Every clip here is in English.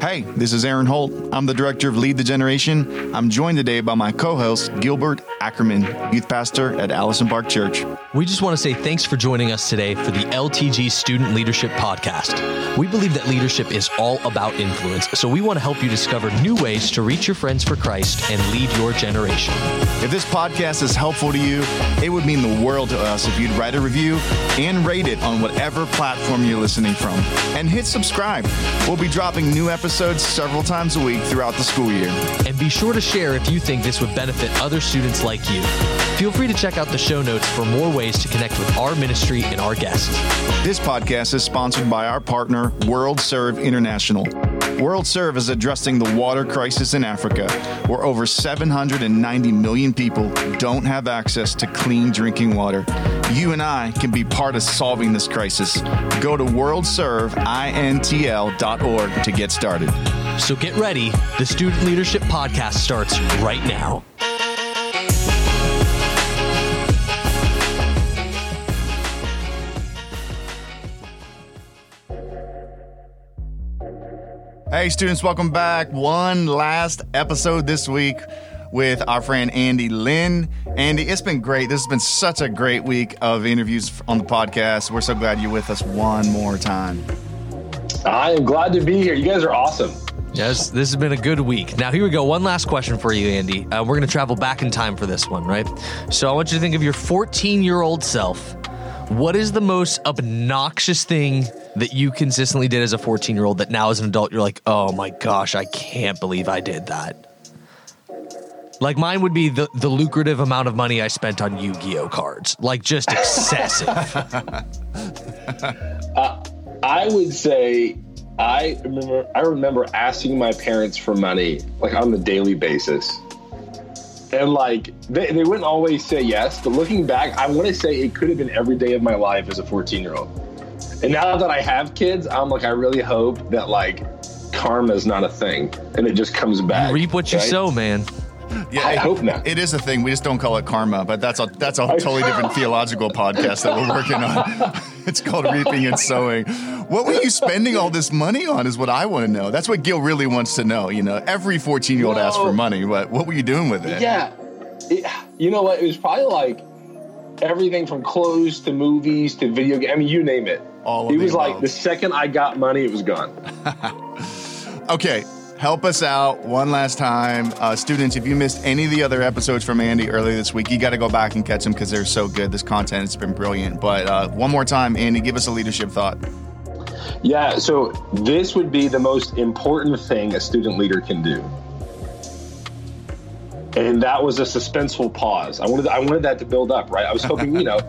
Hey, this is Eran Holt. I'm the director of Lead the Generation. I'm joined today by my co host, Gilbert Ackerman, youth pastor at Allison Park Church. We just want to say thanks for joining us today for the LTG Student Leadership Podcast. We believe that leadership is all about influence, so we want to help you discover new ways to reach your friends for Christ and lead your generation. If this podcast is helpful to you, it would mean the world to us if you'd write a review and rate it on whatever platform you're listening from. And hit subscribe. We'll be dropping new episodes several times a week throughout the school year. And be sure to share if you think this would benefit other students like you. Feel free to check out the show notes for more ways to connect with our ministry and our guests. This podcast is sponsored by our partner, World Serve International. World Serve is addressing the water crisis in Africa, where over 790 million people don't have access to clean drinking water. You and I can be part of solving this crisis. Go to worldserveintl.org to get started. So get ready. The Student Leadership Podcast starts right now. Hey, students, welcome back. One last episode this week with our friend Andy Lynn. Andy, it's been great. This has been such a great week of interviews on the podcast. We're so glad you're with us one more time. I am glad to be here. You guys are awesome. Yes, this has been a good week. Now, here we go. One last question for you, Andy. Uh, we're going to travel back in time for this one, right? So, I want you to think of your 14 year old self. What is the most obnoxious thing that you consistently did as a 14 year old that now as an adult you're like, oh my gosh, I can't believe I did that? Like mine would be the, the lucrative amount of money I spent on Yu Gi Oh cards, like just excessive. uh, I would say I remember I remember asking my parents for money like on a daily basis. And like they, they wouldn't always say yes, but looking back, I want to say it could have been every day of my life as a 14 year old. And now that I have kids, I'm like, I really hope that like karma is not a thing and it just comes back. You reap what you sow, man. Yeah, I hope not. It is a thing. We just don't call it karma, but that's a that's a totally different theological podcast that we're working on. it's called reaping and sowing. What were you spending all this money on? Is what I want to know. That's what Gil really wants to know. You know, every fourteen year old asks for money, but what were you doing with it? Yeah, it, you know what? It was probably like everything from clothes to movies to video games. I mean, you name it. All it was like the second I got money, it was gone. okay, help us out one last time. Uh, students, if you missed any of the other episodes from Andy earlier this week, you got to go back and catch them because they're so good. This content has been brilliant. But uh, one more time, Andy, give us a leadership thought. Yeah, so this would be the most important thing a student leader can do. And that was a suspenseful pause. I wanted I wanted that to build up, right? I was hoping, you know,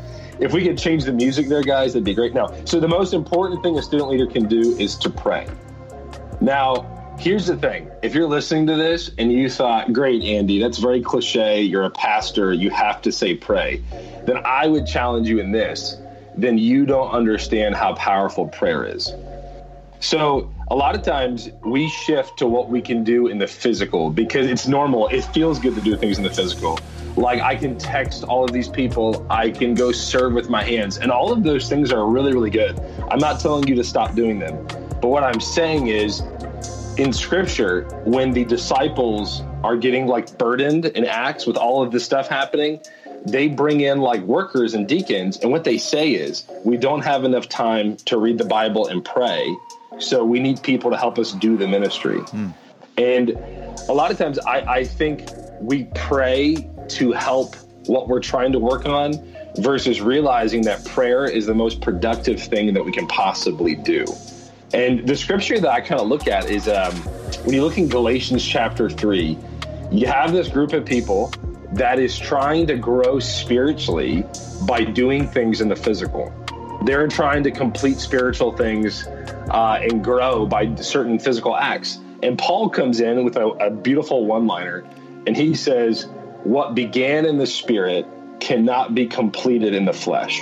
if we could change the music there, guys, that'd be great. Now, so the most important thing a student leader can do is to pray. Now, Here's the thing if you're listening to this and you thought, great, Andy, that's very cliche, you're a pastor, you have to say pray, then I would challenge you in this. Then you don't understand how powerful prayer is. So, a lot of times we shift to what we can do in the physical because it's normal. It feels good to do things in the physical. Like I can text all of these people, I can go serve with my hands, and all of those things are really, really good. I'm not telling you to stop doing them. But what I'm saying is in scripture when the disciples are getting like burdened in acts with all of this stuff happening they bring in like workers and deacons and what they say is we don't have enough time to read the bible and pray so we need people to help us do the ministry mm. and a lot of times I, I think we pray to help what we're trying to work on versus realizing that prayer is the most productive thing that we can possibly do and the scripture that I kind of look at is um, when you look in Galatians chapter 3, you have this group of people that is trying to grow spiritually by doing things in the physical. They're trying to complete spiritual things uh, and grow by certain physical acts. And Paul comes in with a, a beautiful one liner and he says, What began in the spirit cannot be completed in the flesh.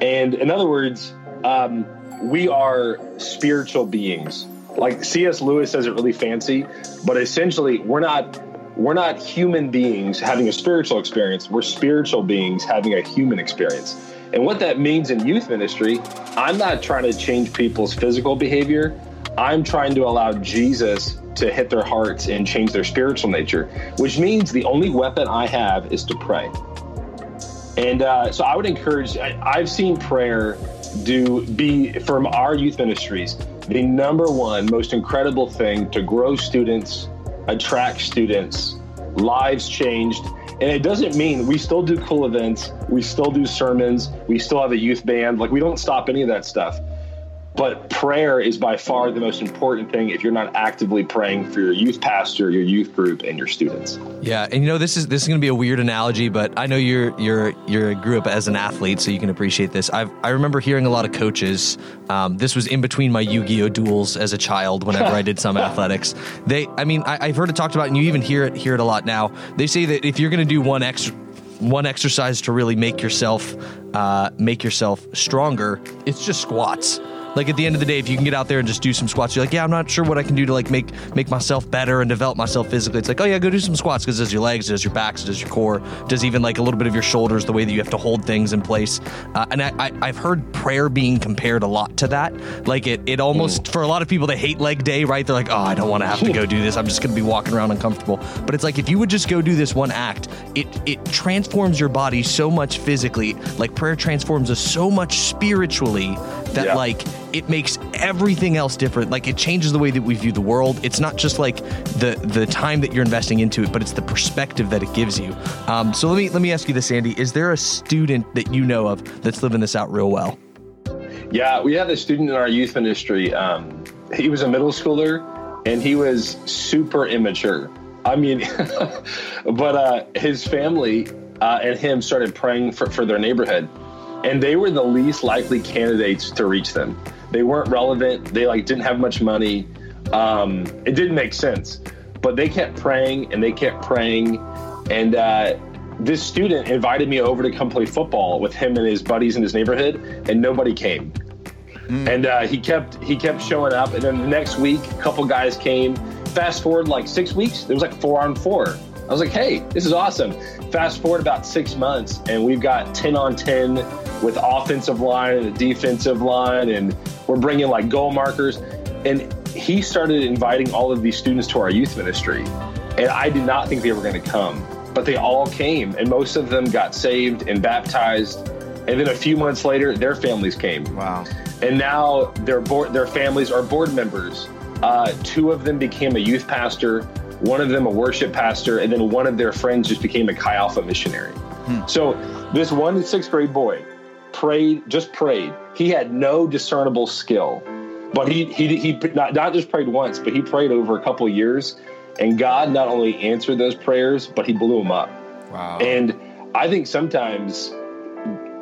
And in other words, um, we are spiritual beings. Like C.S. Lewis says it really fancy, but essentially we're not we're not human beings having a spiritual experience. We're spiritual beings having a human experience. And what that means in youth ministry, I'm not trying to change people's physical behavior. I'm trying to allow Jesus to hit their hearts and change their spiritual nature, which means the only weapon I have is to pray. And uh, so I would encourage, I, I've seen prayer do be from our youth ministries the number one most incredible thing to grow students, attract students, lives changed. And it doesn't mean we still do cool events, we still do sermons, we still have a youth band. Like we don't stop any of that stuff. But prayer is by far the most important thing if you're not actively praying for your youth pastor, your youth group, and your students. Yeah, and you know this is this is going to be a weird analogy, but I know you're you're you're grew up as an athlete, so you can appreciate this. I I remember hearing a lot of coaches. Um, this was in between my Yu-Gi-Oh duels as a child. Whenever I did some athletics, they I mean I, I've heard it talked about, and you even hear it hear it a lot now. They say that if you're going to do one extra one exercise to really make yourself uh, make yourself stronger, it's just squats. Like at the end of the day, if you can get out there and just do some squats, you're like, yeah, I'm not sure what I can do to like make make myself better and develop myself physically. It's like, oh yeah, go do some squats because it does your legs, it does your backs, it does your core, it does even like a little bit of your shoulders, the way that you have to hold things in place. Uh, and I, I have heard prayer being compared a lot to that. Like it it almost for a lot of people they hate leg day, right? They're like, oh, I don't want to have to go do this. I'm just gonna be walking around uncomfortable. But it's like if you would just go do this one act, it it transforms your body so much physically. Like prayer transforms us so much spiritually that Yeah. like it makes everything else different like it changes the way that we view the world it's not just like the the time that you're investing into it but it's the perspective that it gives you um, so let me let me ask you this andy is there a student that you know of that's living this out real well Yeah, we had a student in our youth ministry. Um, he was a middle schooler and he was super immature. I mean, but uh, his family uh, and him started praying for, for their neighborhood, and they were the least likely candidates to reach them. They weren't relevant. They like didn't have much money. Um, it didn't make sense, but they kept praying and they kept praying, and uh, this student invited me over to come play football with him and his buddies in his neighborhood, and nobody came. And uh, he kept he kept showing up, and then the next week, a couple guys came. Fast forward like six weeks, there was like four on four. I was like, hey, this is awesome. Fast forward about six months, and we've got 10 on 10 with offensive line and a defensive line, and we're bringing like goal markers. And he started inviting all of these students to our youth ministry. And I did not think they were going to come, but they all came, and most of them got saved and baptized. And then a few months later, their families came Wow. and now their board, their families are board members. Uh, two of them became a youth pastor, one of them a worship pastor, and then one of their friends just became a Chi Alpha missionary. Hmm. So this one sixth grade boy prayed, just prayed. He had no discernible skill, but he he he not, not just prayed once, but he prayed over a couple years, and God not only answered those prayers, but he blew them up. Wow. And I think sometimes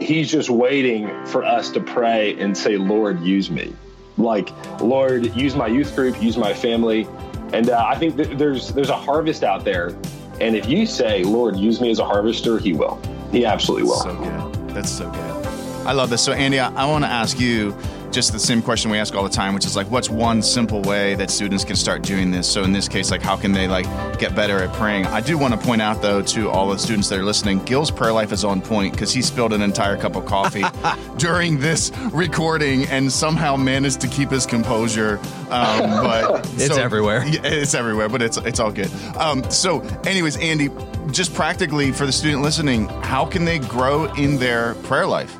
he's just waiting for us to pray and say, Lord, use me. Like, Lord, use my youth group, use my family. And uh, I think there's there's a harvest out there. And if you say, Lord, use me as a harvester, he will. He absolutely will. So good. That's so good. I love this. So, Andy, I, I want to ask you just the same question we ask all the time, which is like, what's one simple way that students can start doing this? So, in this case, like, how can they like get better at praying? I do want to point out though to all the students that are listening, Gil's prayer life is on point because he spilled an entire cup of coffee during this recording and somehow managed to keep his composure. Um, but It's everywhere. Yeah, it's everywhere, but it's it's all good. Um, so, anyways, Andy, just practically for the student listening, how can they grow in their prayer life?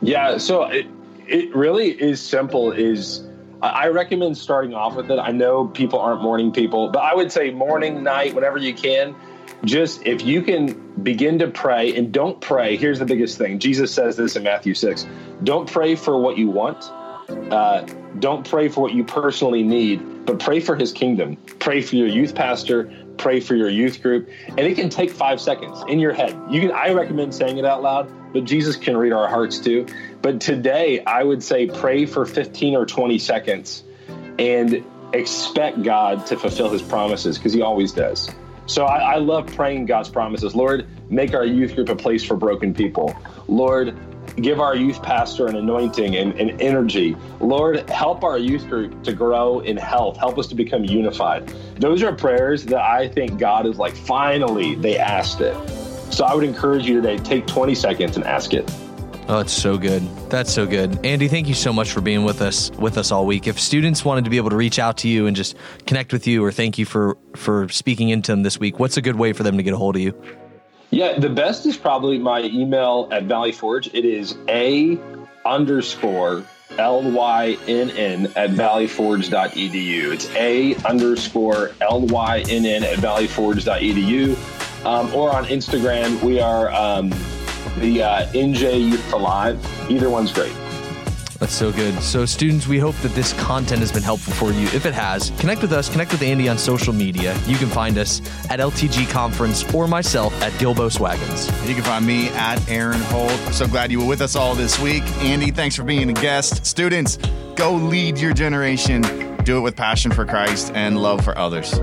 Yeah, so it, it really is simple. Is I recommend starting off with it. I know people aren't morning people, but I would say morning, night, whenever you can. Just if you can begin to pray and don't pray. Here's the biggest thing. Jesus says this in Matthew six. Don't pray for what you want. Uh, don't pray for what you personally need, but pray for His kingdom. Pray for your youth pastor. Pray for your youth group, and it can take five seconds in your head. You can. I recommend saying it out loud, but Jesus can read our hearts too. But today, I would say pray for 15 or 20 seconds, and expect God to fulfill His promises because He always does. So I, I love praying God's promises. Lord, make our youth group a place for broken people. Lord, give our youth pastor an anointing and, and energy. Lord, help our youth group to grow in health. Help us to become unified. Those are prayers that I think God is like, finally, they asked it. So I would encourage you today, take 20 seconds and ask it. Oh, it's so good. That's so good. Andy, thank you so much for being with us with us all week. If students wanted to be able to reach out to you and just connect with you or thank you for for speaking into them this week, what's a good way for them to get a hold of you? Yeah, the best is probably my email at Valley Forge. It is a underscore L Y N N at valleyforge.edu. It's a underscore L Y N N at valleyforge.edu. Um, or on Instagram, we are um, the uh, NJ Youth Alive. Either one's great. That's so good. So, students, we hope that this content has been helpful for you. If it has, connect with us, connect with Andy on social media. You can find us at LTG Conference or myself at Gilbo Wagons. You can find me at Eran Holt. So glad you were with us all this week. Andy, thanks for being a guest. Students, go lead your generation. Do it with passion for Christ and love for others.